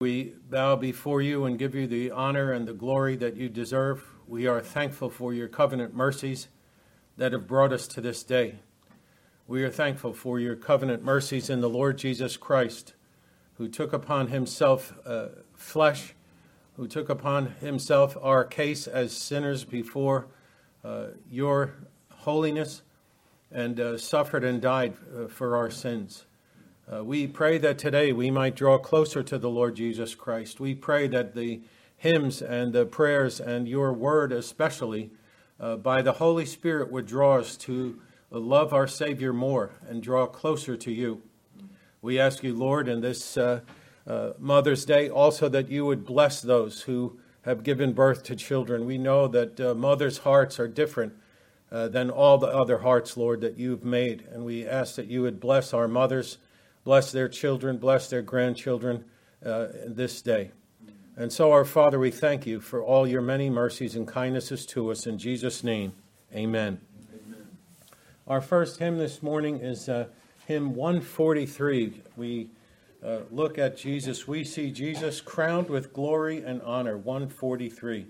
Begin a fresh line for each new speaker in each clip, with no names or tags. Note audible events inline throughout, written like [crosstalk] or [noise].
We bow before you and give you the honor and the glory that you deserve. We are thankful for your covenant mercies that have brought us to this day. We are thankful for your covenant mercies in the Lord Jesus Christ, who took upon himself uh, flesh, who took upon himself our case as sinners before uh, your holiness, and uh, suffered and died uh, for our sins. Uh, we pray that today we might draw closer to the Lord Jesus Christ. We pray that the hymns and the prayers and your word, especially uh, by the Holy Spirit, would draw us to love our Savior more and draw closer to you. We ask you, Lord, in this uh, uh, Mother's Day also that you would bless those who have given birth to children. We know that uh, mothers' hearts are different uh, than all the other hearts, Lord, that you've made. And we ask that you would bless our mothers, bless their children, bless their grandchildren uh, this day. And so, our Father, we thank you for all your many mercies and kindnesses to us. In Jesus' name, amen. Our first hymn this morning is uh, hymn 143. We uh, look at Jesus. We see Jesus crowned with glory and honor. 143.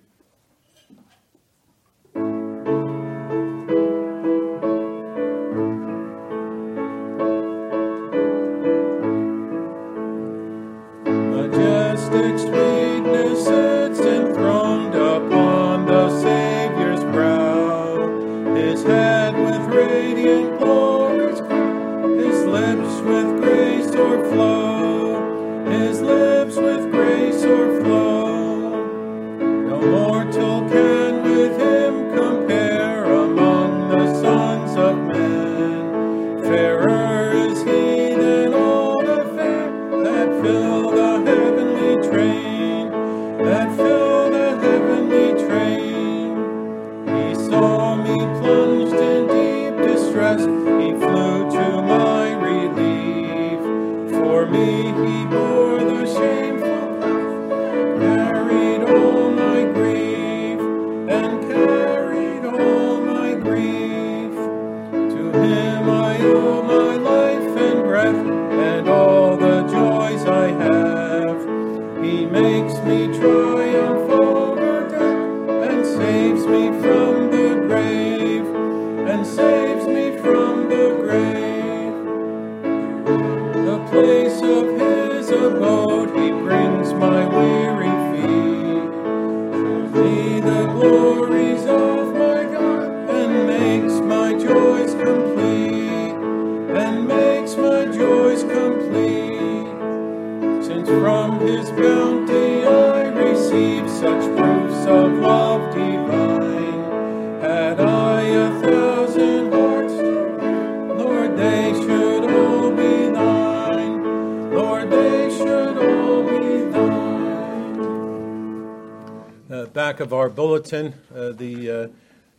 Bulletin, uh, the uh,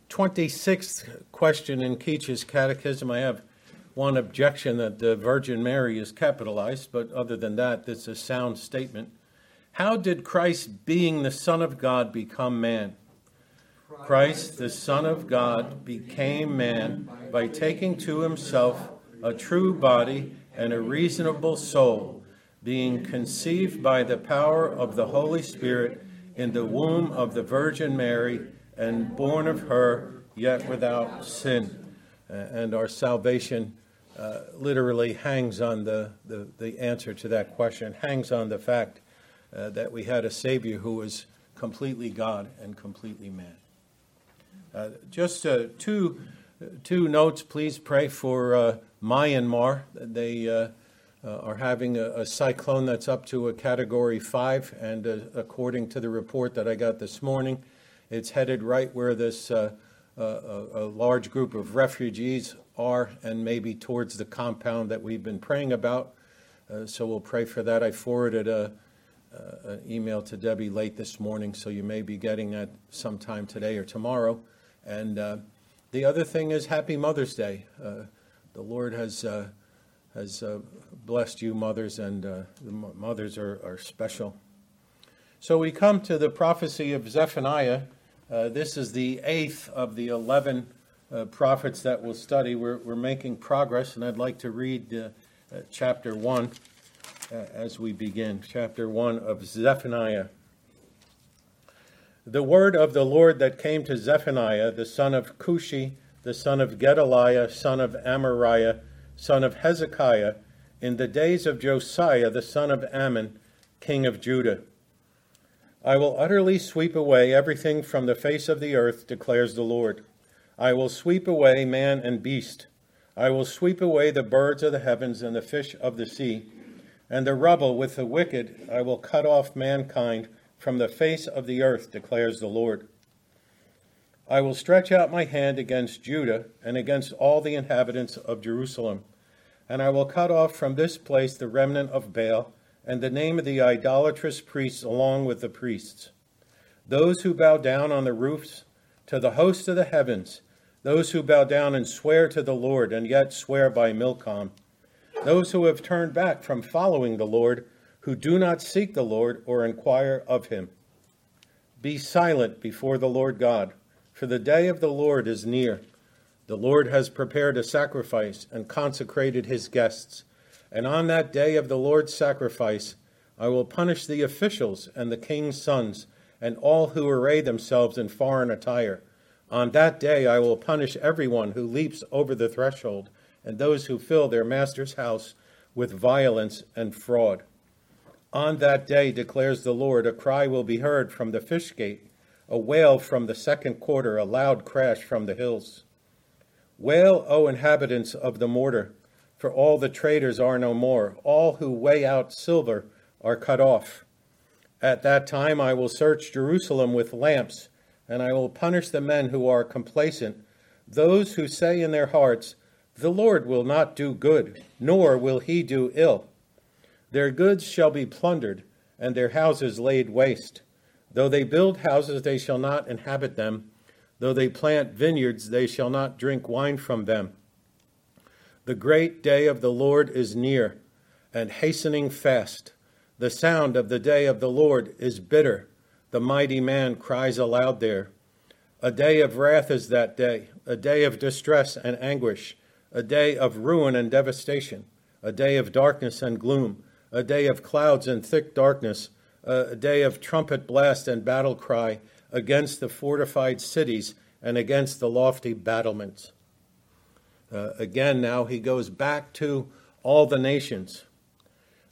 26th question in Keach's Catechism. I have one objection that the Virgin Mary is capitalized, but other than that, it's a sound statement. How did Christ, being the Son of God, become man? Christ, the Son of God, became man by taking to himself a true body and a reasonable soul, being conceived by the power of the Holy Spirit in the womb of the Virgin Mary and born of her, yet without sin. Uh, and our salvation uh, literally hangs on the, the, the, answer to that question, hangs on the fact uh, that we had a Savior who was completely God and completely man. Uh, just uh, two, two notes, please pray for uh, Myanmar. They uh, are having a, a, cyclone that's up to a category five, and uh, according to the report that I got this morning, it's headed right where this uh, a, a, large group of refugees are, and maybe towards the compound that we've been praying about. Uh, so we'll pray for that. I forwarded a, an email to Debbie late this morning, so you may be getting that sometime today or tomorrow. And uh, the other thing is Happy Mother's Day. Uh, the Lord has has uh, blessed you, mothers, and uh, the mothers are, are special. So we come to the prophecy of Zephaniah. Uh, this is the eighth of the 11 uh, prophets that we'll study. We're, we're making progress, and I'd like to read uh, chapter 1. as we begin. Chapter 1 of Zephaniah. The word of the Lord that came to Zephaniah, the son of Cushi, the son of Gedaliah, son of Amariah, son of Hezekiah, in the days of Josiah, the son of Amon, king of Judah. I will utterly sweep away everything from the face of the earth, declares the Lord. I will sweep away man and beast. I will sweep away the birds of the heavens and the fish of the sea, and the rubble with the wicked I will cut off mankind from the face of the earth, declares the Lord. I will stretch out my hand against Judah and against all the inhabitants of Jerusalem, and I will cut off from this place the remnant of Baal and the name of the idolatrous priests along with the priests. Those who bow down on the roofs to the host of the heavens, those who bow down and swear to the Lord and yet swear by Milcom, those who have turned back from following the Lord, who do not seek the Lord or inquire of him. Be silent before the Lord God, for the day of the Lord is near. The Lord has prepared a sacrifice and consecrated his guests. And on that day of the Lord's sacrifice, I will punish the officials and the king's sons and all who array themselves in foreign attire. On that day I will punish everyone who leaps over the threshold and those who fill their master's house with violence and fraud. On that day, declares the Lord, a cry will be heard from the fish gate, a wail from the second quarter, a loud crash from the hills. Wail, O inhabitants of the mortar for all the traders are no more. All who weigh out silver are cut off. At that time I will search Jerusalem with lamps, and I will punish the men who are complacent, those who say in their hearts, The Lord will not do good, nor will he do ill. Their goods shall be plundered, and their houses laid waste. Though they build houses, they shall not inhabit them. Though they plant vineyards, they shall not drink wine from them. The great day of the Lord is near and hastening fast. The sound of the day of the Lord is bitter. The mighty man cries aloud there. A day of wrath is that day, a day of distress and anguish, a day of ruin and devastation, a day of darkness and gloom, a day of clouds and thick darkness, a day of trumpet blast and battle cry against the fortified cities and against the lofty battlements. Uh, again, now he goes back to all the nations.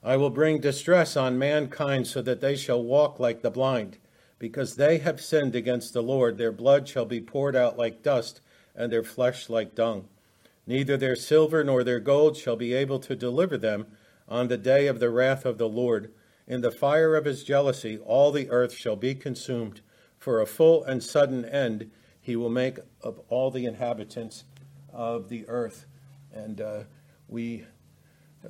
I will bring distress on mankind so that they shall walk like the blind. Because they have sinned against the Lord, their blood shall be poured out like dust, and their flesh like dung. Neither their silver nor their gold shall be able to deliver them on the day of the wrath of the Lord. In the fire of his jealousy, all the earth shall be consumed. For a full and sudden end he will make of all the inhabitants of the earth. And uh, we, uh,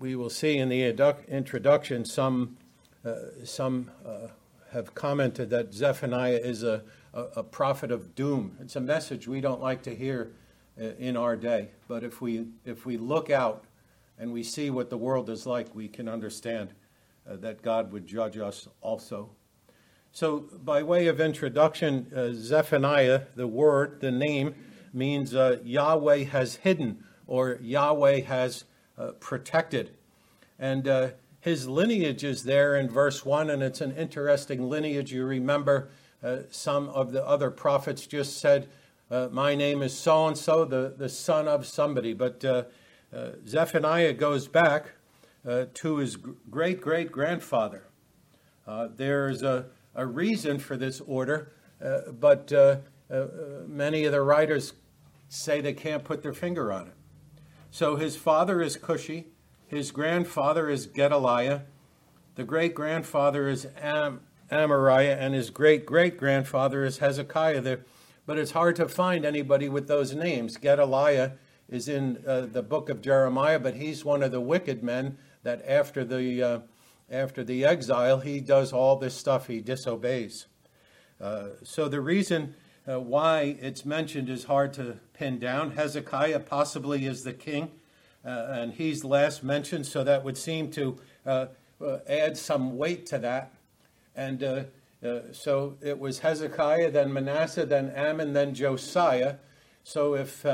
we will see in the introduction some, uh, some uh, have commented that Zephaniah is a, a, a, prophet of doom. It's a message we don't like to hear uh, in our day. But if we, if we look out and we see what the world is like, we can understand uh, that God would judge us also. So, by way of introduction, Zephaniah, the word, the name, means uh, Yahweh has hidden or Yahweh has uh, protected. And uh, his lineage is there in verse 1, and it's an interesting lineage. You remember uh, some of the other prophets just said, uh, My name is so and so, the son of somebody. But uh, Zephaniah goes back to his great great grandfather. there's a, a reason for this order, but many of the writers say they can't put their finger on it. So his father is Cushi, his grandfather is Gedaliah, the great grandfather is Am- Amariah, and his great great grandfather is Hezekiah. But it's hard to find anybody with those names. Gedaliah is in uh, the book of Jeremiah, but he's one of the wicked men that after the uh, after the exile he does all this stuff. He disobeys. Uh, so the reason uh, why it's mentioned is hard to pin down. Hezekiah possibly is the king, uh, and he's last mentioned, so that would seem to uh, uh add some weight to that. And uh, so it was Hezekiah, then Manasseh, then Amon, then Josiah. So if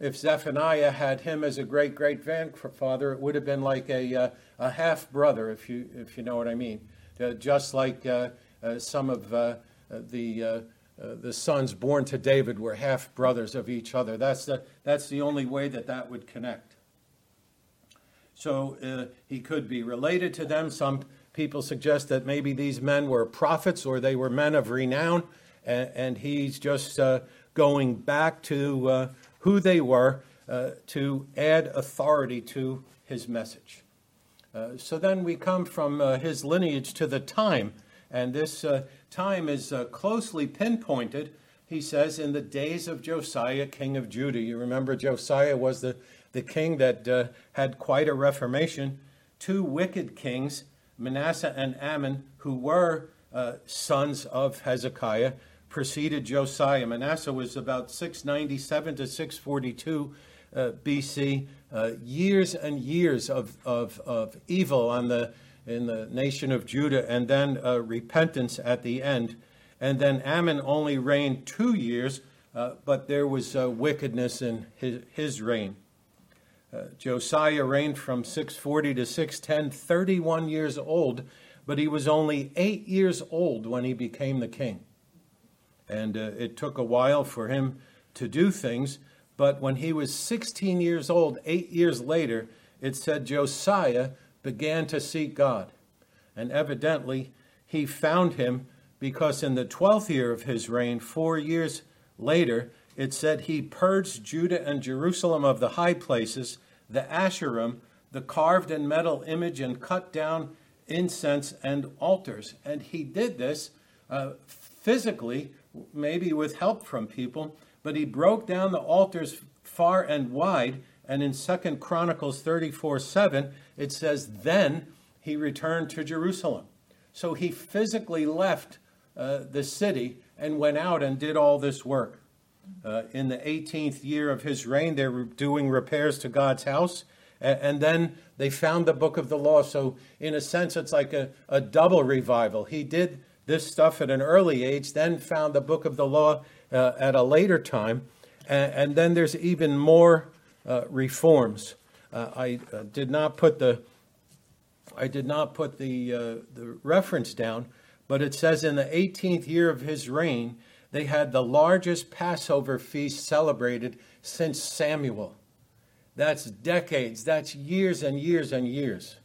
if Zephaniah had him as a great great grandfather, it would have been like a, uh, a half brother, if you, if you know what I mean. Uh, just like uh, uh some of uh, the, uh, the sons born to David were half brothers of each other. That's the, that's the only way that that would connect. So he could be related to them. Some people suggest that maybe these men were prophets or they were men of renown, and, and he's just going back to who they were uh, to add authority to his message. Uh, so then we come from uh, his lineage to the time, and this uh, time is uh, closely pinpointed, he says, in the days of Josiah, king of Judah. You remember Josiah was the, the king that uh, had quite a reformation. Two wicked kings, Manasseh and Amon, who were sons of Hezekiah, preceded Josiah. Manasseh was about 697 to 642 uh, BC. Uh, years and years of, of, of evil on the, in the nation of Judah, and then uh, repentance at the end. And then Amon only reigned two years, uh, but there was uh, wickedness in his, his reign. Uh, Josiah reigned from 640 to 610, 31 years old, but he was only eight years old when he became the king. And uh, it took a while for him to do things. But when he was 16 years old, eight years later, it said Josiah began to seek God. And evidently, he found him because in the 12th year of his reign, four years later, it said he purged Judah and Jerusalem of the high places, the Asherim, the carved and metal image, and cut down incense and altars. And he did this uh, physically maybe with help from people, but he broke down the altars far and wide. And in Second Chronicles 34 7, it says, Then he returned to Jerusalem. So he physically left uh, the city and went out and did all this work. Uh, in the 18th year of his reign, they were doing repairs to God's house. And then they found the book of the law. So, in a sense, it's like a, a double revival. He did this stuff at an early age, then found the book of the law uh, at a later time. And, and, then there's even more uh, reforms. Uh, I uh, did not put the I did not put the uh, the reference down, but it says in the 18th year of his reign, they had the largest Passover feast celebrated since Samuel. That's decades. That's years and years and years.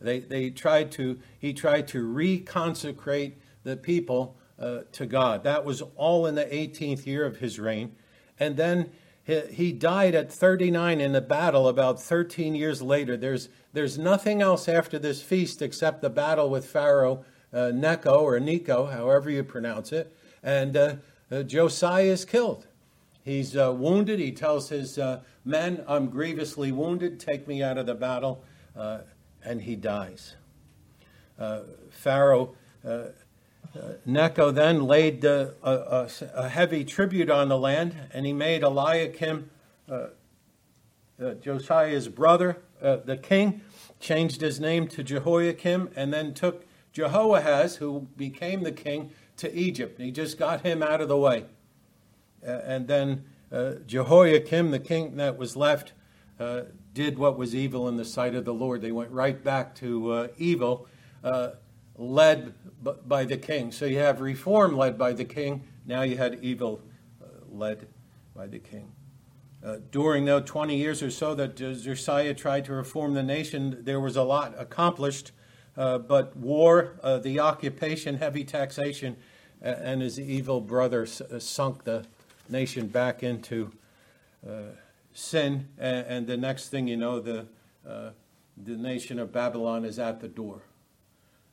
They, they tried to, he tried to reconsecrate the people uh, to God. That was all in the 18th year of his reign. And then he, he died at 39 in a battle about 13 years later. There's, there's nothing else after this feast except the battle with Pharaoh uh, Necho or Nico, however you pronounce it. And uh, uh, Josiah is killed. He's uh, wounded. He tells his uh, men, I'm grievously wounded. Take me out of the battle. Uh, and he dies. Pharaoh Necho then laid a, a, a, heavy tribute on the land, and he made Eliakim, uh, uh, Josiah's brother, uh, the king, changed his name to Jehoiakim, and then took Jehoahaz, who became the king, to Egypt. He just got him out of the way. and then uh, Jehoiakim, the king that was left, uh, did what was evil in the sight of the Lord. They went right back to uh, evil led by the king. So you have reform led by the king. Now you had evil uh, led by the king. Uh, during the 20 years or so that Josiah tried to reform the nation, there was a lot accomplished, uh, but war, uh, the occupation, heavy taxation, and his evil brother uh, sunk the nation back into uh, sin. And, and, the next thing you know, the, the nation of Babylon is at the door.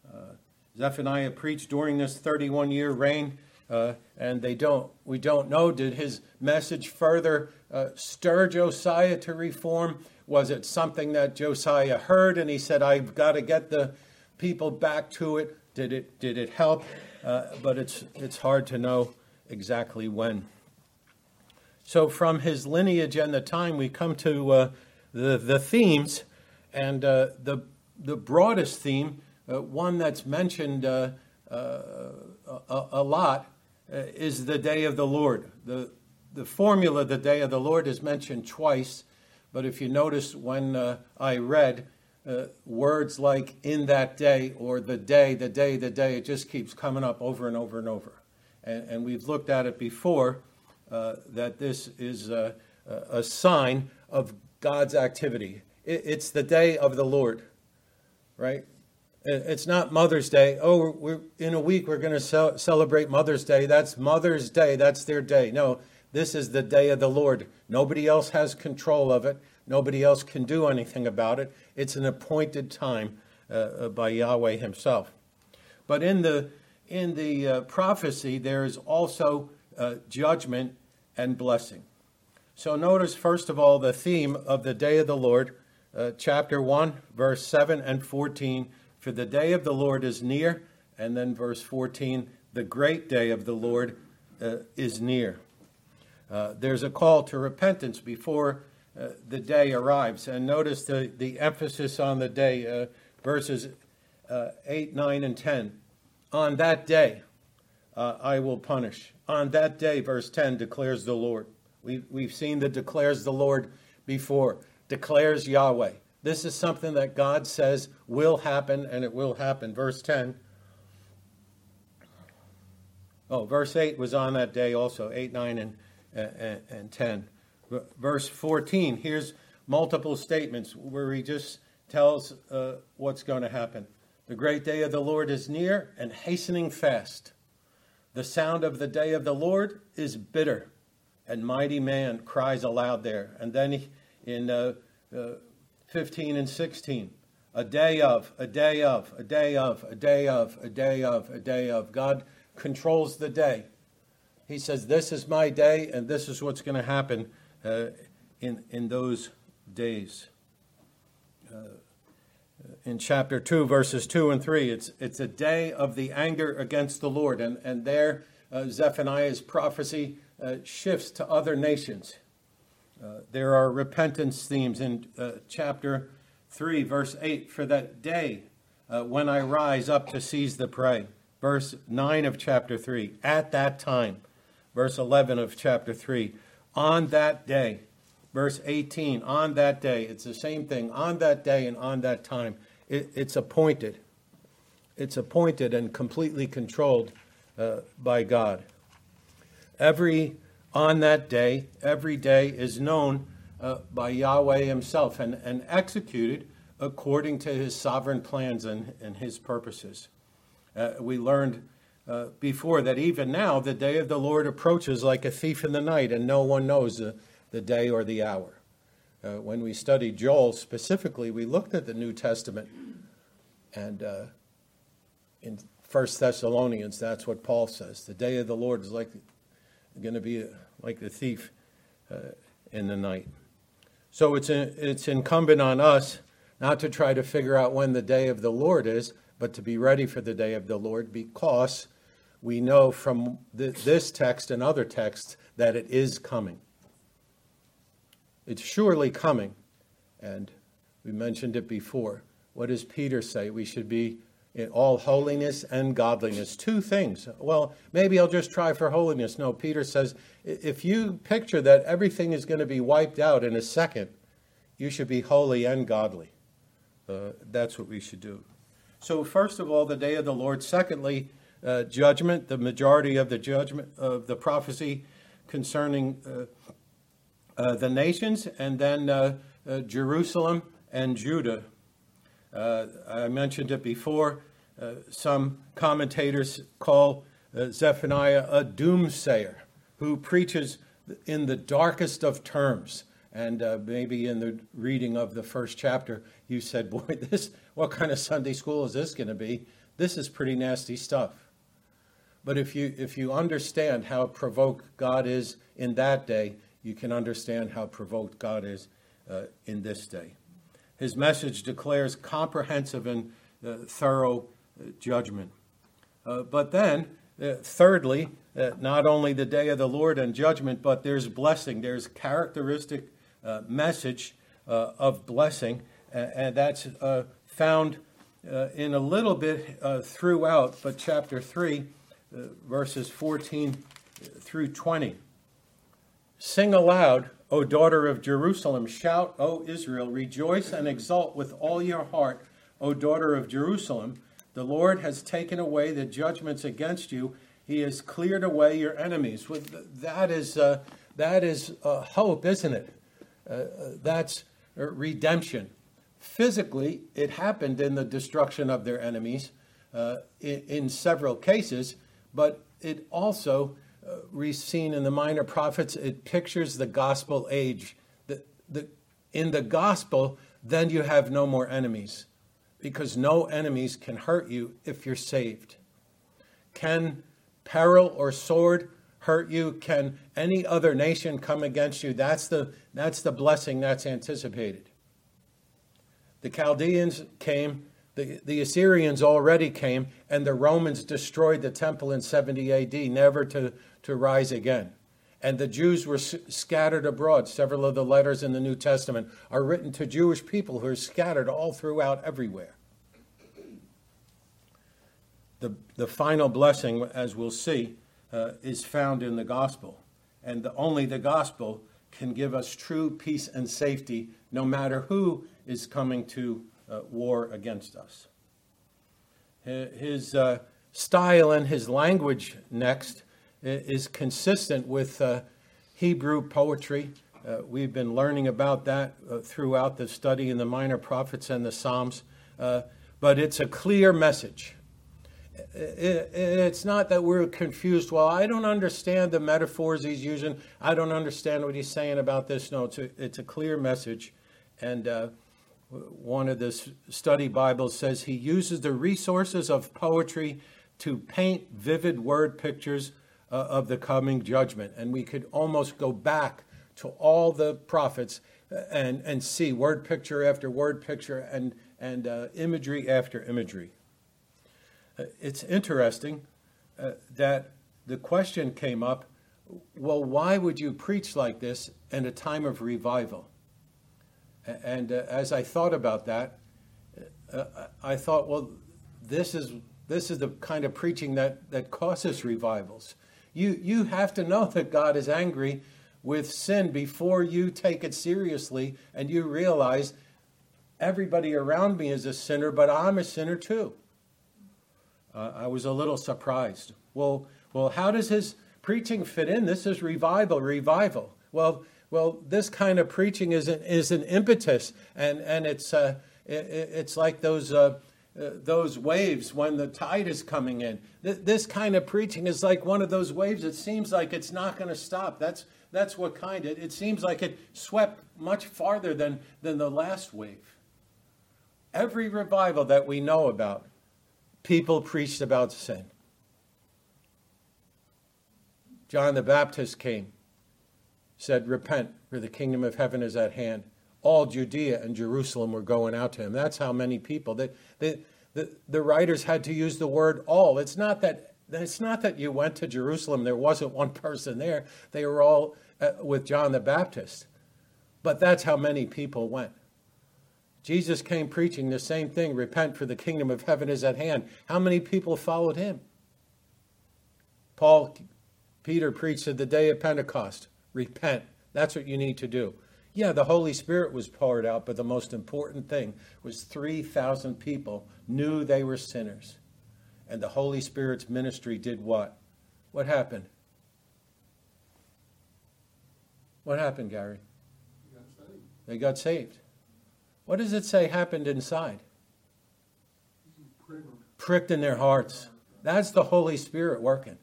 Uh, Zephaniah preached during this 31 year reign, uh, and they don't, we don't know, did his message further uh, stir Josiah to reform? Was it something that Josiah heard and he said, I've got to get the people back to it? Did it, did it help? Uh, but it's, it's hard to know exactly when. So, from his lineage and the time, we come to uh, the, the themes, and uh, the, the broadest theme uh, one that's mentioned uh, uh, a, a, lot is the day of the Lord. The, the formula, the day of the Lord, is mentioned twice, but if you notice when uh, I read, uh, words like in that day or the day, the day, the day, it just keeps coming up over and over and over. And, and we've looked at it before uh, that this is a, a, sign of God's activity. It, it's the day of the Lord, right? It's not Mother's Day. Oh, in a week we're going to celebrate Mother's Day. That's Mother's Day. That's their day. No, this is the day of the Lord. Nobody else has control of it. Nobody else can do anything about it. It's an appointed time uh, uh by Yahweh Himself. But in the in the uh, prophecy, there is also uh, judgment and blessing. So notice first of all the theme of the day of the Lord, uh, chapter one, verse seven and fourteen for the day of the Lord is near. And then verse 14, the great day of the Lord uh, is near. Uh, there's a call to repentance before uh, the day arrives. And notice the, the emphasis on the day, uh, verses uh, 8, 9, and 10. On that day, uh, I will punish. On that day, verse 10 declares the Lord. We, we've seen the declares the Lord before, declares Yahweh. This is something that God says will happen, and it will happen. Verse 10. Oh, verse 8 was on that day also, 8, 9, and, and, and 10. Verse 14, here's multiple statements where he just tells uh, what's going to happen. The great day of the Lord is near and hastening fast. The sound of the day of the Lord is bitter, and mighty man cries aloud there. And then he, in uh, uh, 15 and 16. A day of, a day of, a day of, a day of, a day of, a day of. God controls the day. He says, This is my day, and this is what's going to happen uh, in, in those days. Uh, in chapter 2, verses 2 and 3, it's, it's a day of the anger against the Lord. And, and there, uh, Zephaniah's prophecy uh, shifts to other nations. Uh, there are repentance themes in uh, chapter 3, verse 8 for that day uh, when I rise up to seize the prey. Verse 9 of chapter 3, at that time. Verse 11 of chapter 3, on that day. Verse 18, on that day. It's the same thing, on that day and on that time. It, it's appointed. It's appointed and completely controlled uh, by God. Every on that day, every day is known uh, by Yahweh himself and, and executed according to his sovereign plans and, and his purposes. Uh, we learned uh, before that even now the day of the Lord approaches like a thief in the night, and no one knows the, the day or the hour. Uh, when we studied Joel specifically, we looked at the New Testament, and uh, in First Thessalonians, that's what Paul says. The day of the Lord is like going to be like the thief uh, in the night. So it's, a, it's incumbent on us not to try to figure out when the day of the Lord is, but to be ready for the day of the Lord because we know from this text and other texts that it is coming. It's surely coming. And we mentioned it before. What does Peter say? We should be in all holiness and godliness. Two things. Well, maybe I'll just try for holiness. No, Peter says if you picture that everything is going to be wiped out in a second, you should be holy and godly. Uh, that's what we should do. So, first of all, the day of the Lord. Secondly, uh, judgment. The majority of the judgment of the prophecy concerning uh, uh the nations, and then uh, uh, Jerusalem and Judah uh, I mentioned it before. Uh, some commentators call uh, Zephaniah a doomsayer who preaches in the darkest of terms. And uh, maybe in the reading of the first chapter, you said, [laughs] Boy, this, what kind of Sunday school is this going to be? This is pretty nasty stuff. But if you, if you understand how provoked God is in that day, you can understand how provoked God is uh, in this day. His message declares comprehensive and uh, thorough uh, judgment. Uh, but then, uh, thirdly, not only the day of the Lord and judgment, but there's blessing. There's characteristic message of blessing, and that's found in a little bit throughout, but chapter 3, verses 14 through 20. Sing aloud, O daughter of Jerusalem. Shout, O Israel. Rejoice and exult with all your heart, O daughter of Jerusalem. The Lord has taken away the judgments against you. He has cleared away your enemies. That is, uh, that is uh, hope, isn't it? Uh, uh that's redemption. Physically, it happened in the destruction of their enemies uh, in, in, several cases, but it also, uh, seen in the minor prophets, it pictures the gospel age. The, the, in the gospel, then you have no more enemies because no enemies can hurt you if you're saved. Can peril or sword hurt you? Can any other nation come against you? That's the, that's the blessing that's anticipated. The Chaldeans came, the, the Assyrians already came, and the Romans destroyed the temple in 70 AD, never to, to rise again. And the Jews were scattered abroad. Several of the letters in the New Testament are written to Jewish people who are scattered all throughout everywhere. The, the final blessing, as we'll see, uh, is found in the gospel. And the, only the gospel can give us true peace and safety no matter who is coming to uh, war against us. His uh, style and his language next is consistent with uh, Hebrew poetry. Uh, we've been learning about that uh, throughout the study in the minor prophets and the Psalms, but it's a clear message. It's not that we're confused. Well, I don't understand the metaphors he's using. I don't understand what he's saying about this. No, it's a, it's a clear message. And uh, one of the study Bibles says he uses the resources of poetry to paint vivid word pictures uh, of the coming judgment. And we could almost go back to all the prophets uh, and, and see word picture after word picture and, and uh, imagery after imagery. Uh, it's interesting uh, that the question came up well, why would you preach like this in a time of revival? And uh, as I thought about that, I thought, well, this is this is the kind of preaching that that causes revivals. You you have to know that God is angry with sin before you take it seriously and you realize everybody around me is a sinner, but I'm a sinner too. Uh, I was a little surprised. Well, well, how does his preaching fit in? This is revival, revival. Well, well, this kind of preaching is an, is an impetus, and, and it's, uh, it, it's like those, uh, uh, those waves when the tide is coming in. Th- this kind of preaching is like one of those waves. It seems like it's not going to stop. That's, that's what kind. It, it seems like it swept much farther than, than the last wave. Every revival that we know about, people preached about sin. John the Baptist came said, Repent, for the kingdom of heaven is at hand. All Judea and Jerusalem were going out to him. That's how many people. That the, the, the writers had to use the word all. It's not that it's not that you went to Jerusalem, there wasn't one [laughs] person there. They were all uh, with John the Baptist. But that's how many people went. Jesus came preaching the same thing repent, for the kingdom of heaven is at hand. How many people followed him? Paul, Peter preached at the day of Pentecost repent. That's what you need to do. Yeah, the Holy Spirit was poured out, but the most important thing was 3,000 people knew they were sinners. And the Holy Spirit's ministry did what? What happened? What happened, Gary?
Got
they got saved. What does it say happened inside? Pricked in their hearts. That's the Holy Spirit working.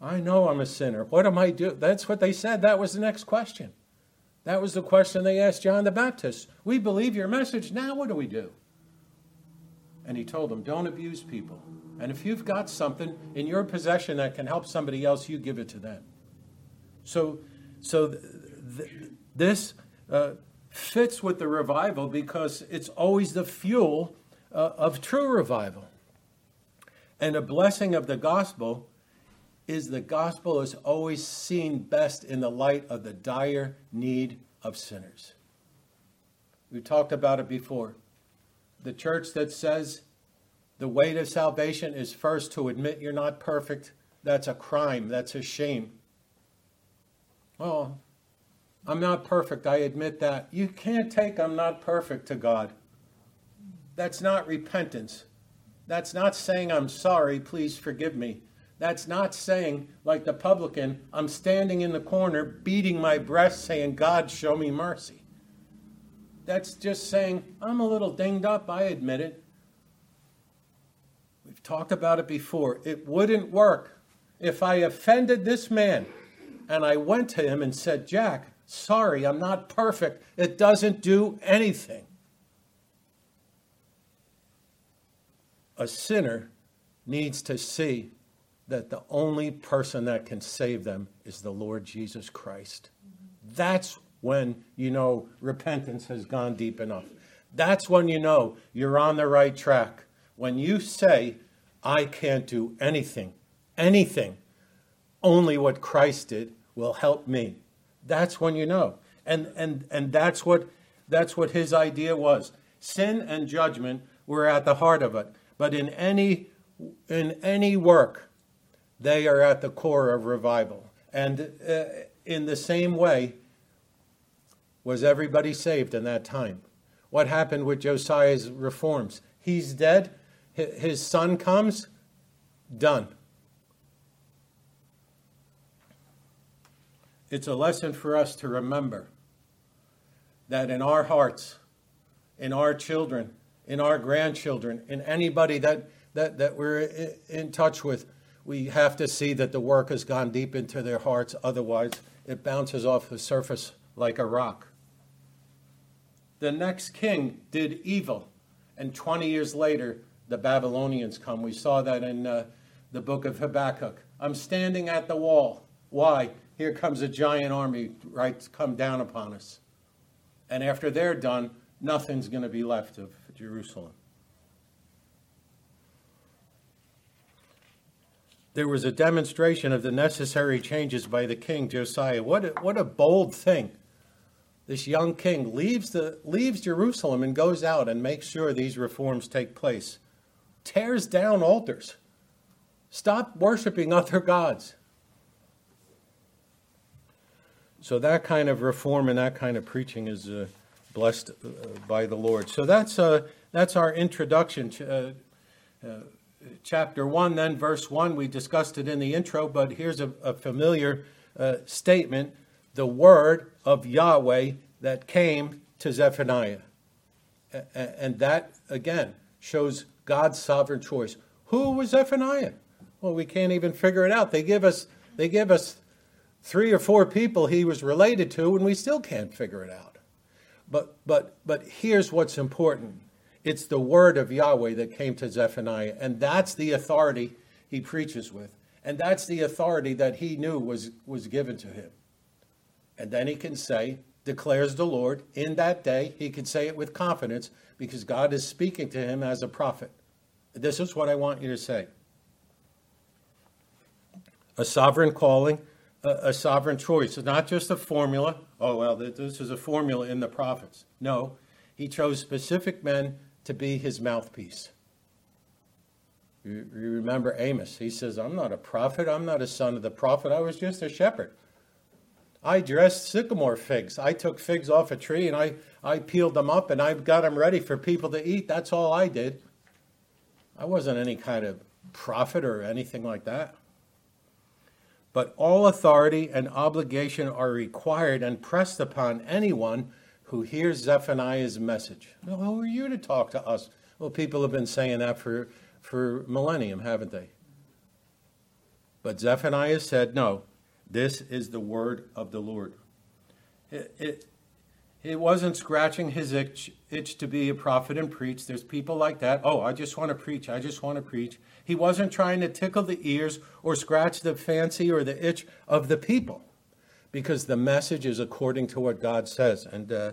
I know I'm a sinner. What am I doing? That's what they said. That was the next question. That was the question they asked John the Baptist. We believe your message. Now what do we do? And he told them, don't abuse people. And if you've got something in your possession that can help somebody else, you give it to them. So, so th- th- this uh, fits with the revival because it's always the fuel uh, of true revival. And a blessing of the gospel is the gospel is always seen best in the light of the dire need of sinners. We talked about it before. The church that says the way to salvation is first to admit you're not perfect, that's a crime, that's a shame. Well, I'm not perfect. I admit that. You can't take I'm not perfect to God. That's not repentance. That's not saying I'm sorry, please forgive me. That's not saying, like the publican, I'm standing in the corner beating my breast saying, God, show me mercy. That's just saying, I'm a little dinged up, I admit it. We've talked about it before. It wouldn't work if I offended this man and I went to him and said, Jack, sorry, I'm not perfect. It doesn't do anything. A sinner needs to see that the only person that can save them is the Lord Jesus Christ. That's when you know repentance has gone deep enough. That's when you know you're on the right track. When you say, I can't do anything, anything, only what Christ did will help me. That's when you know. And and and that's what that's what his idea was. Sin and judgment were at the heart of it. But in any in any work they are at the core of revival. And uh, in the same way, was everybody saved in that time? What happened with Josiah's reforms? He's dead, his son comes, done. It's a lesson for us to remember that in our hearts, in our children, in our grandchildren, in anybody that, that, that we're in touch with, we have to see that the work has gone deep into their hearts. Otherwise, it bounces off the surface like a rock. The next king did evil, and 20 years later, the Babylonians come. We saw that in uh, the book of Habakkuk. I'm standing at the wall. Why? Here comes a giant army, right, come down upon us. And after they're done, nothing's going to be left of Jerusalem. There was a demonstration of the necessary changes by the king Josiah. What a, what a bold thing. This young king leaves, the, leaves Jerusalem and goes out and makes sure these reforms take place. Tears down altars. Stop worshiping other gods. So that kind of reform and that kind of preaching is uh, blessed uh, by the Lord. So that's uh, that's our introduction. To, uh, uh, chapter 1, then verse 1. We discussed it in the intro, but here's a, a familiar uh, statement the word of Yahweh that came to Zephaniah. A- and that, again, shows God's sovereign choice. Who was Zephaniah? Well, we can't even figure it out. They give us, they give us three or four people he was related to, and we still can't figure it out. But, but, but here's what's important it's the word of Yahweh that came to Zephaniah, and that's the authority he preaches with. And that's the authority that he knew was, was given to him. And then he can say, declares the Lord, in that day, he can say it with confidence because God is speaking to him as a prophet. This is what I want you to say a sovereign calling, a, a sovereign choice. It's not just a formula. Oh, well, this is a formula in the prophets. No, he chose specific men to be his mouthpiece. You, remember Amos. He says, I'm not a prophet. I'm not a son of the prophet. I was just a shepherd. I dressed sycamore figs. I took figs off a tree and I, I peeled them up and I got them ready for people to eat. That's all I did. I wasn't any kind of prophet or anything like that. But all authority and obligation are required and pressed upon anyone who hears Zephaniah's message. Well, who are you to talk to us? Well, people have been saying that for, for millennium, haven't they? But Zephaniah said, No, this is the word of the Lord. It, it, it wasn't scratching his itch, itch to be a prophet and preach. There's people like that. Oh, I just want to preach. I just want to preach. He wasn't trying to tickle the ears or scratch the fancy or the itch of the people because the message is according to what God says. And uh,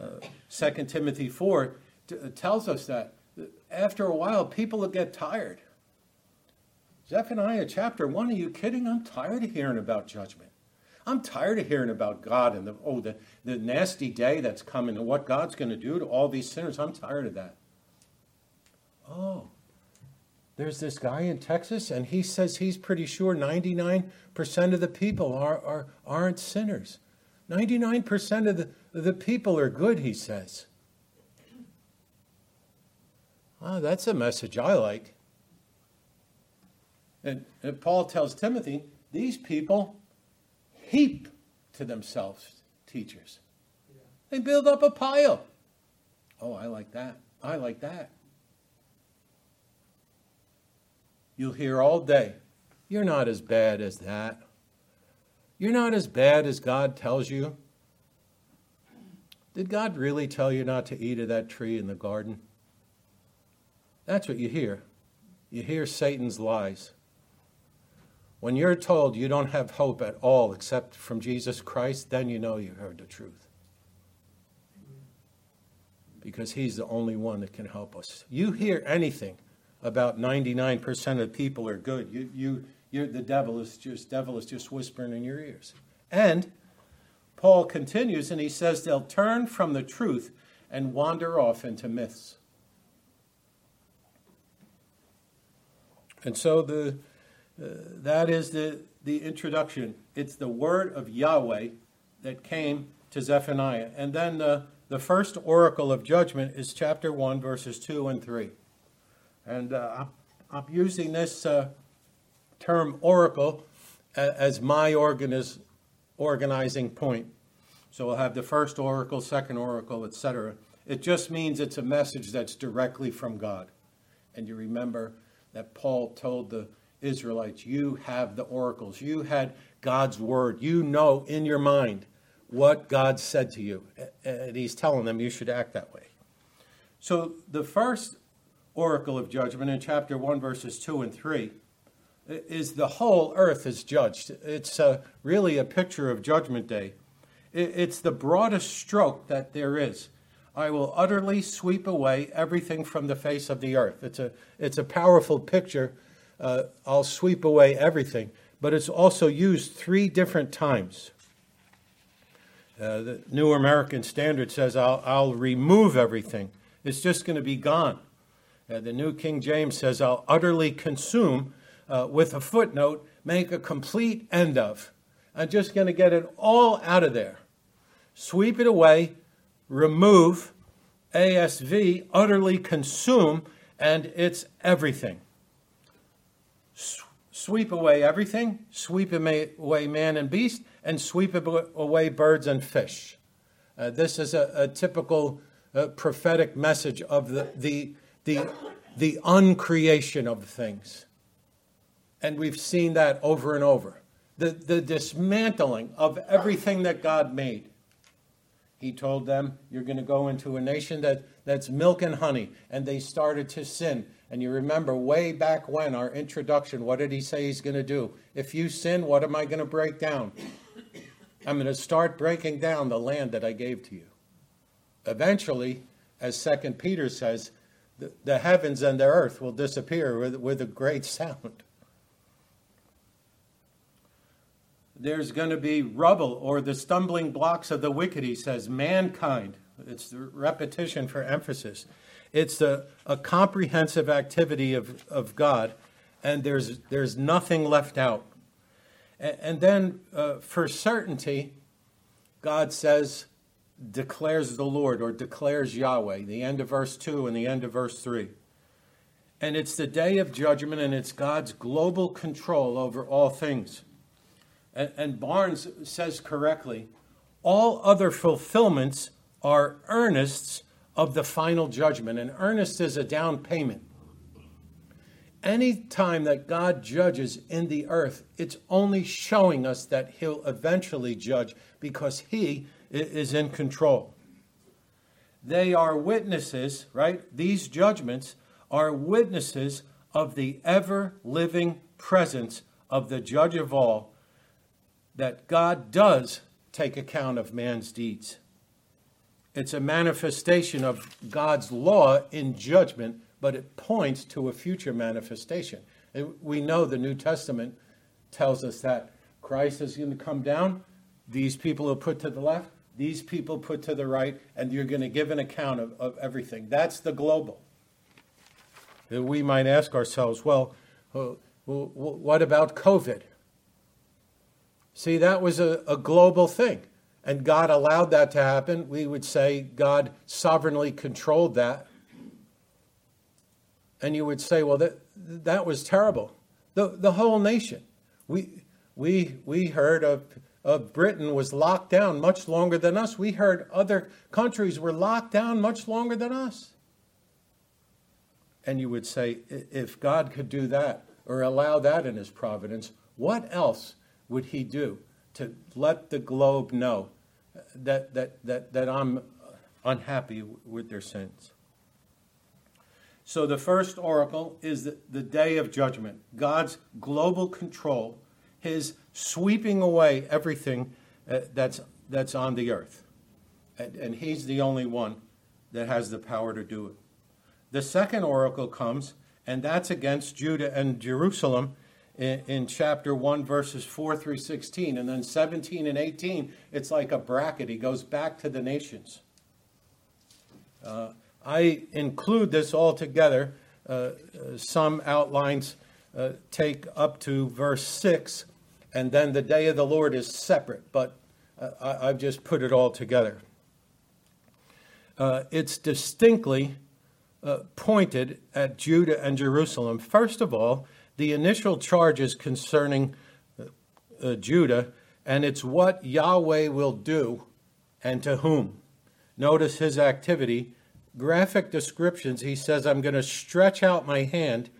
uh, 2 Timothy 4 t- uh, tells us that after a while, people will get tired. Zephaniah chapter 1, are you kidding? I'm tired of hearing about judgment. I'm tired of hearing about God and the, oh, the, the nasty day that's coming and what God's going to do to all these sinners. I'm tired of that. Oh, there's this guy in Texas, and he says he's pretty sure 99% of the people are, are, aren't sinners. 99% of the, the people are good, he says. Oh, that's a message I like. And, and Paul tells Timothy, these people heap to themselves teachers. They build up a pile. Oh, I like that. I like that. You'll hear all day, you're not as bad as that. You're not as bad as God tells you. Did God really tell you not to eat of that tree in the garden? That's what you hear. You hear Satan's lies. When you're told you don't have hope at all except from Jesus Christ, then you know you heard the truth. Because he's the only one that can help us. You hear anything about 99% of people are good, you, you, you're, the devil is just devil is just whispering in your ears. And Paul continues and he says they'll turn from the truth and wander off into myths. And so the uh, that is the, the introduction. It's the word of Yahweh that came to Zephaniah. And then the, the first oracle of judgment is chapter 1, verses 2 and 3. And uh, I'm, I'm, using this uh, term oracle as my organiz, organizing point. So we'll have the first oracle, second oracle, etc. It just means it's a message that's directly from God. And you remember that Paul told the Israelites, you have the oracles. You had God's word. You know in your mind what God said to you. And he's telling them you should act that way. So the first oracle of judgment in chapter 1, verses 2 and 3 is the whole earth is judged. It's uh, really a picture of Judgment Day. It's the broadest stroke that there is. I will utterly sweep away everything from the face of the earth. It's a, it's a powerful picture uh, I'll sweep away everything. But it's also used three different times. Uh, the New American Standard says, I'll, I'll remove everything. It's just going to be gone. Uh, the New King James says, I'll utterly consume, uh, with a footnote, make a complete end of. I'm just going to get it all out of there. Sweep it away, remove, ASV, utterly consume, and it's everything sweep away everything, sweep away man and beast, and sweep away birds and fish. Uh, this is a, a typical uh, prophetic message of the, the, the, the uncreation of things. And we've seen that over and over. The, the dismantling of everything that God made. He told them, You're going to go into a nation that, that's milk and honey. And they started to sin. And you remember way back when, our introduction, what did he say he's going to do? If you sin, what am I going to break down? I'm going to start breaking down the land that I gave to you. Eventually, as Second Peter says, the, the heavens and the earth will disappear with, with a great [laughs] sound. There's going to be rubble or the stumbling blocks of the wicked, he says, mankind. It's the repetition for emphasis. It's a, a comprehensive activity of, of God, and there's, there's nothing left out. And, and then, uh, for certainty, God says, declares the Lord or declares Yahweh, the end of verse 2 and the end of verse 3. And it's the day of judgment, and it's God's global control over all things. And, and Barnes says correctly all other fulfillments are earnests of the final judgment. And earnest is a down payment. Any time that God judges in the earth, it's only showing us that He'll eventually judge because He is in control. They are witnesses, right? These judgments are witnesses of the ever living presence of the judge of all, that God does take account of man's deeds. It's a manifestation of God's law in judgment, but it points to a future manifestation. We know the New Testament tells us that Christ is going to come down, these people are put to the left, these people put to the right, and you're going to give an account of, of everything. That's the global. we might ask ourselves, well, uh, what about COVID? See, that was a, a global thing, and God allowed that to happen. We would say God sovereignly controlled that. And you would say, well, that, that was terrible. The, the whole nation. We, we, we heard of, of Britain was locked down much longer than us. We heard other countries were locked down much longer than us. And you would say, if God could do that or allow that in his providence, what else would he do to let the globe know that, that, that, that I'm unhappy with their sins? So the first oracle is the, the day of judgment, God's global control, his sweeping away everything uh, that's, that's on the earth. And, and he's the only one that has the power to do it. The second oracle comes, and that's against Judah and Jerusalem in, in, chapter 1, verses 4 through 16. And then 17 and 18, it's like a bracket. He goes back to the nations. Uh, I include this all together. Uh, uh, some outlines uh, take up to verse 6, and then the day of the Lord is separate, but uh, I, have just put it all together. Uh, it's distinctly uh, pointed at Judah and Jerusalem. First of all, the initial charges concerning uh, uh, Judah, and it's what Yahweh will do and to whom. Notice his activity. Graphic descriptions. He says, I'm going to stretch out my hand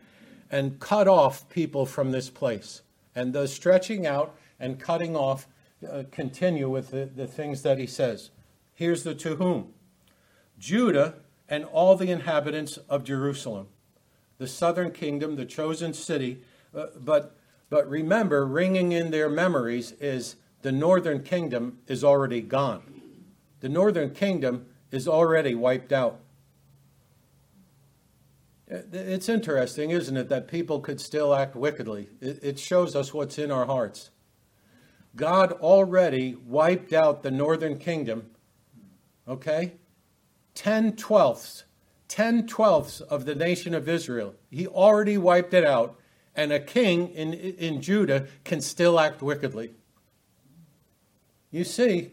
and cut off people from this place. And the stretching out and cutting off uh, continue with the, the things that he says. Here's the to whom Judah and all the inhabitants of Jerusalem, the southern kingdom, the chosen city. Uh, but, but remember, ringing in their memories is the northern kingdom is already gone. The northern kingdom is already wiped out. Uh, it's interesting, isn't it, that people could still act wickedly? It shows us what's in our hearts. God already wiped out the northern kingdom, okay? 10 twelfths, 10 twelfths of the nation of Israel. He already wiped it out, and a king in, in Judah can still act wickedly. You see,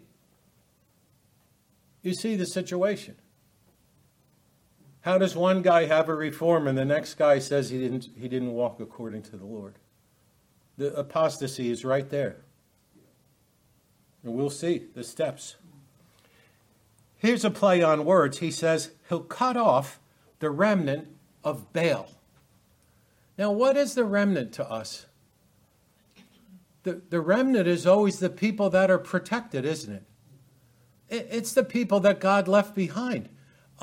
you see the situation. How does one guy have a reform and the next guy says he didn't, he didn't walk according to the Lord? The apostasy is right there. And we'll see the steps. Here's a play on words. He says, He'll cut off the remnant of Baal. Now, what is the remnant to us? The, the remnant is always the people that are protected, isn't it? it? It's the people that God left behind.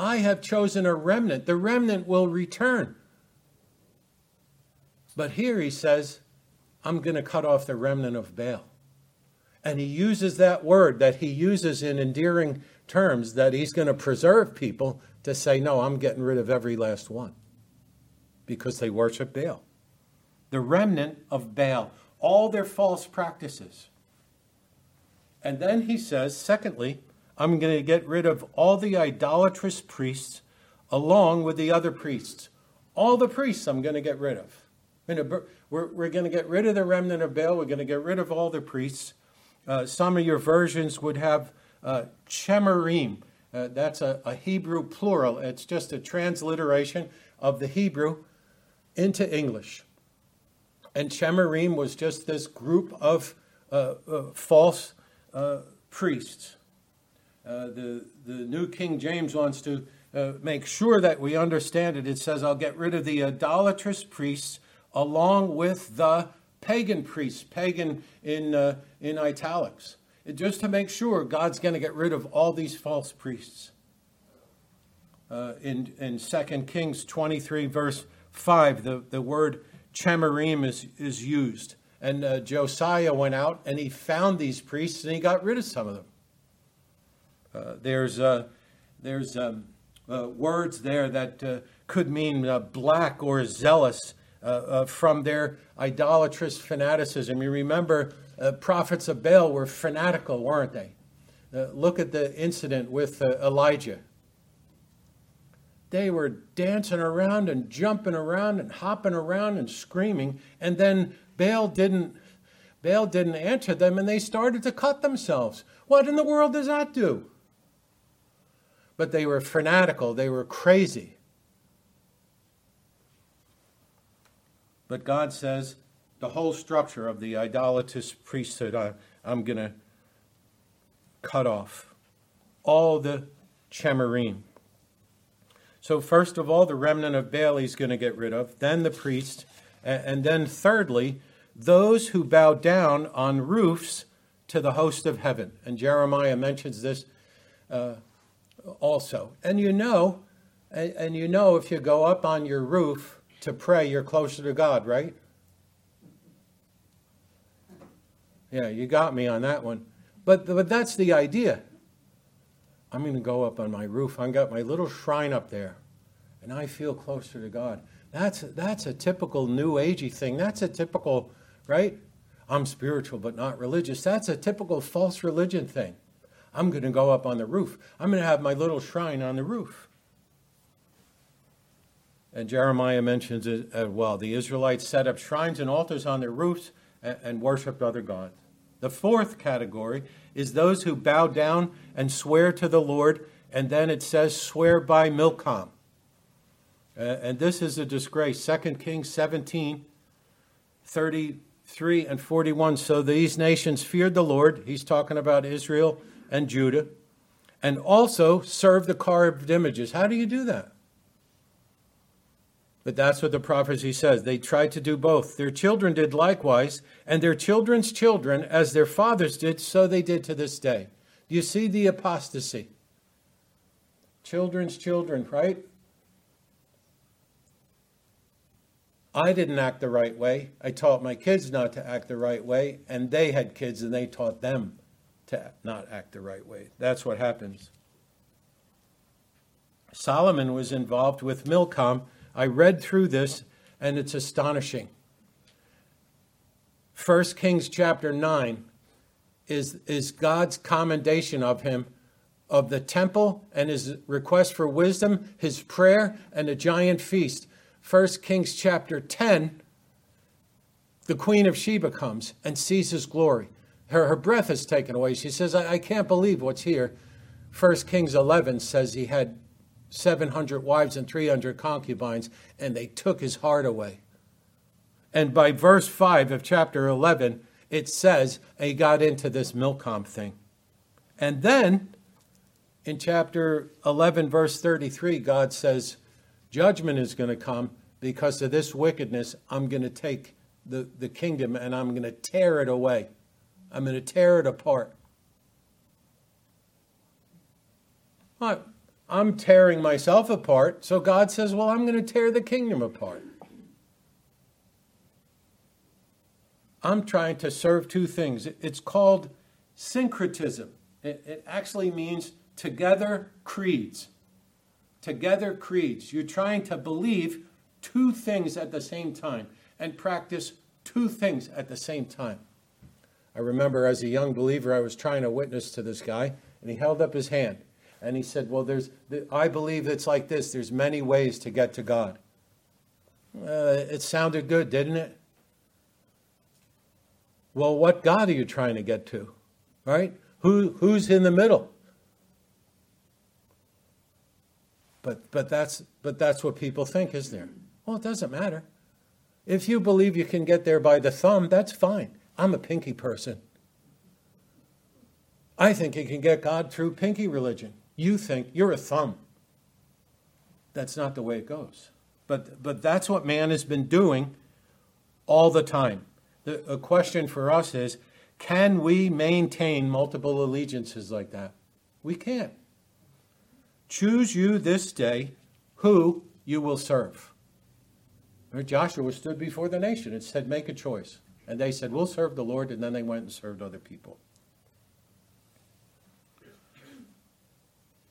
I have chosen a remnant. The remnant will return. But here he says, I'm going to cut off the remnant of Baal. And he uses that word that he uses in endearing terms that he's going to preserve people to say, no, I'm getting rid of every last one because they worship Baal. The remnant of Baal, all their false practices. And then he says, secondly, I'm going to get rid of all the idolatrous priests along with the other priests. All the priests I'm going to get rid of. We're, going to get rid of the remnant of Baal. We're going to get rid of all the priests. Uh, some of your versions would have uh, Chemarim. Uh, that's a, a, Hebrew plural. It's just a transliteration of the Hebrew into English. And Chemarim was just this group of uh, uh false uh, priests. Uh, the, the New King James wants to make sure that we understand it. It says, I'll get rid of the idolatrous priests along with the pagan priests, pagan in, in italics just to make sure God's going to get rid of all these false priests. Uh, in, in 2 Kings 23, verse 5, the, the word chemarim is, is used. And uh, Josiah went out and he found these priests and he got rid of some of them. Uh, there's uh, there's um, uh, words there that uh, could mean black or zealous from their idolatrous fanaticism. You remember prophets of Baal were fanatical, weren't they? Look at the incident with Elijah. they were dancing around and jumping around and hopping around and screaming. And then Baal didn't, Baal didn't answer them and they started to cut themselves. What in the world does that do? But they were fanatical, they were crazy. But God says the whole structure of the idolatrous priesthood, I, I'm going to cut off. All the Chemarim. So, first of all, the remnant of Baal he's going to get rid of, then the priest, and then thirdly, those who bow down on roofs to the host of heaven. And Jeremiah mentions this uh, also. And you know, and you know, if you go up on your roof to pray, you're closer to God, right? Yeah, you got me on that one. But, but that's the idea. I'm going to go up on my roof. I've got my little shrine up there, and I feel closer to God. That's, that's a typical New Agey thing. That's a typical, right? I'm spiritual but not religious. That's a typical false religion thing. I'm going to go up on the roof. I'm going to have my little shrine on the roof. And Jeremiah mentions it as well. The Israelites set up shrines and altars on their roofs and, and worshiped other gods. The fourth category is those who bow down and swear to the Lord, and then it says, swear by Milcom. Uh, and this is a disgrace. 2 Kings 17, 33 and 41. So these nations feared the Lord. He's talking about Israel and Judah. And also serve the carved images. How do you do that? But that's what the prophecy says. They tried to do both. Their children did likewise, and their children's children, as their fathers did, so they did to this day. Do you see the apostasy? Children's children, right? I didn't act the right way. I taught my kids not to act the right way, and they had kids and they taught them to not act the right way. That's what happens. Solomon was involved with Milcom I read through this and it's astonishing. 1 Kings chapter 9 is, is God's commendation of him, of the temple and his request for wisdom, his prayer, and a giant feast. 1 Kings chapter 10, the queen of Sheba comes and sees his glory. Her, her breath is taken away. She says, I, I can't believe what's here. 1 Kings 11 says he had 700 wives and 300 concubines, and they took his heart away. And by verse 5 of chapter 11, it says he got into this Milcom thing. And then in chapter 11, verse 33, God says, Judgment is going to come because of this wickedness. I'm going to take the, the kingdom and I'm going to tear it away. I'm going to tear it apart. I'm tearing myself apart. So God says, Well, I'm going to tear the kingdom apart. I'm trying to serve two things. It's called syncretism. It, actually means together creeds. Together creeds. You're trying to believe two things at the same time and practice two things at the same time. I remember as a young believer, I was trying to witness to this guy, and he held up his hand. And he said, Well, there's, I believe it's like this there's many ways to get to God. Uh, it sounded good, didn't it? Well, what God are you trying to get to? Right? Who, who's in the middle? But, but, that's, but that's what people think, isn't there? Well, it doesn't matter. If you believe you can get there by the thumb, that's fine. I'm a pinky person. I think you can get God through pinky religion you think you're a thumb. That's not the way it goes. But, but that's what man has been doing all the time. The a question for us is can we maintain multiple allegiances like that? We can't. Choose you this day who you will serve. Joshua stood before the nation and said, Make a choice. And they said, We'll serve the Lord. And then they went and served other people.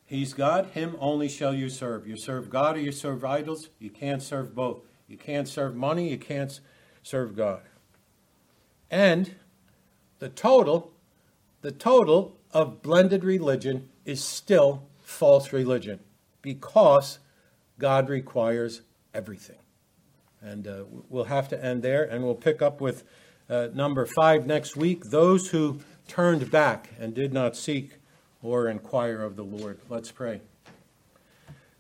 He's God, him only shall you serve. You serve God or you serve idols. You can't serve both. You can't serve money, you can't serve God. And the total, the total of blended religion is still false religion because God requires everything. And uh, we'll have to end there, and we'll pick up with uh, number five next week those who turned back and did not seek or inquire of the Lord. Let's pray.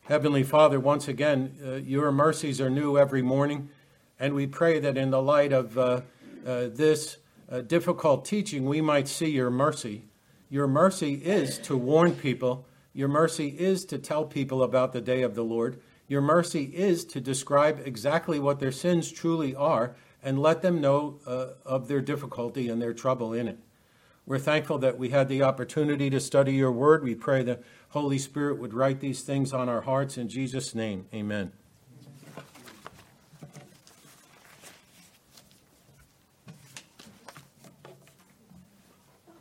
Heavenly Father, once again, uh, your mercies are new every morning, and we pray that in the light of uh, uh, this uh, difficult teaching, we might see your mercy. Your mercy is to warn people, your mercy is to tell people about the day of the Lord. Your mercy is to describe exactly what their sins truly are and let them know uh, of their difficulty and their trouble in it. We're thankful that we had the opportunity to study your word. We pray the Holy Spirit would write these things on our hearts. In Jesus' name, amen.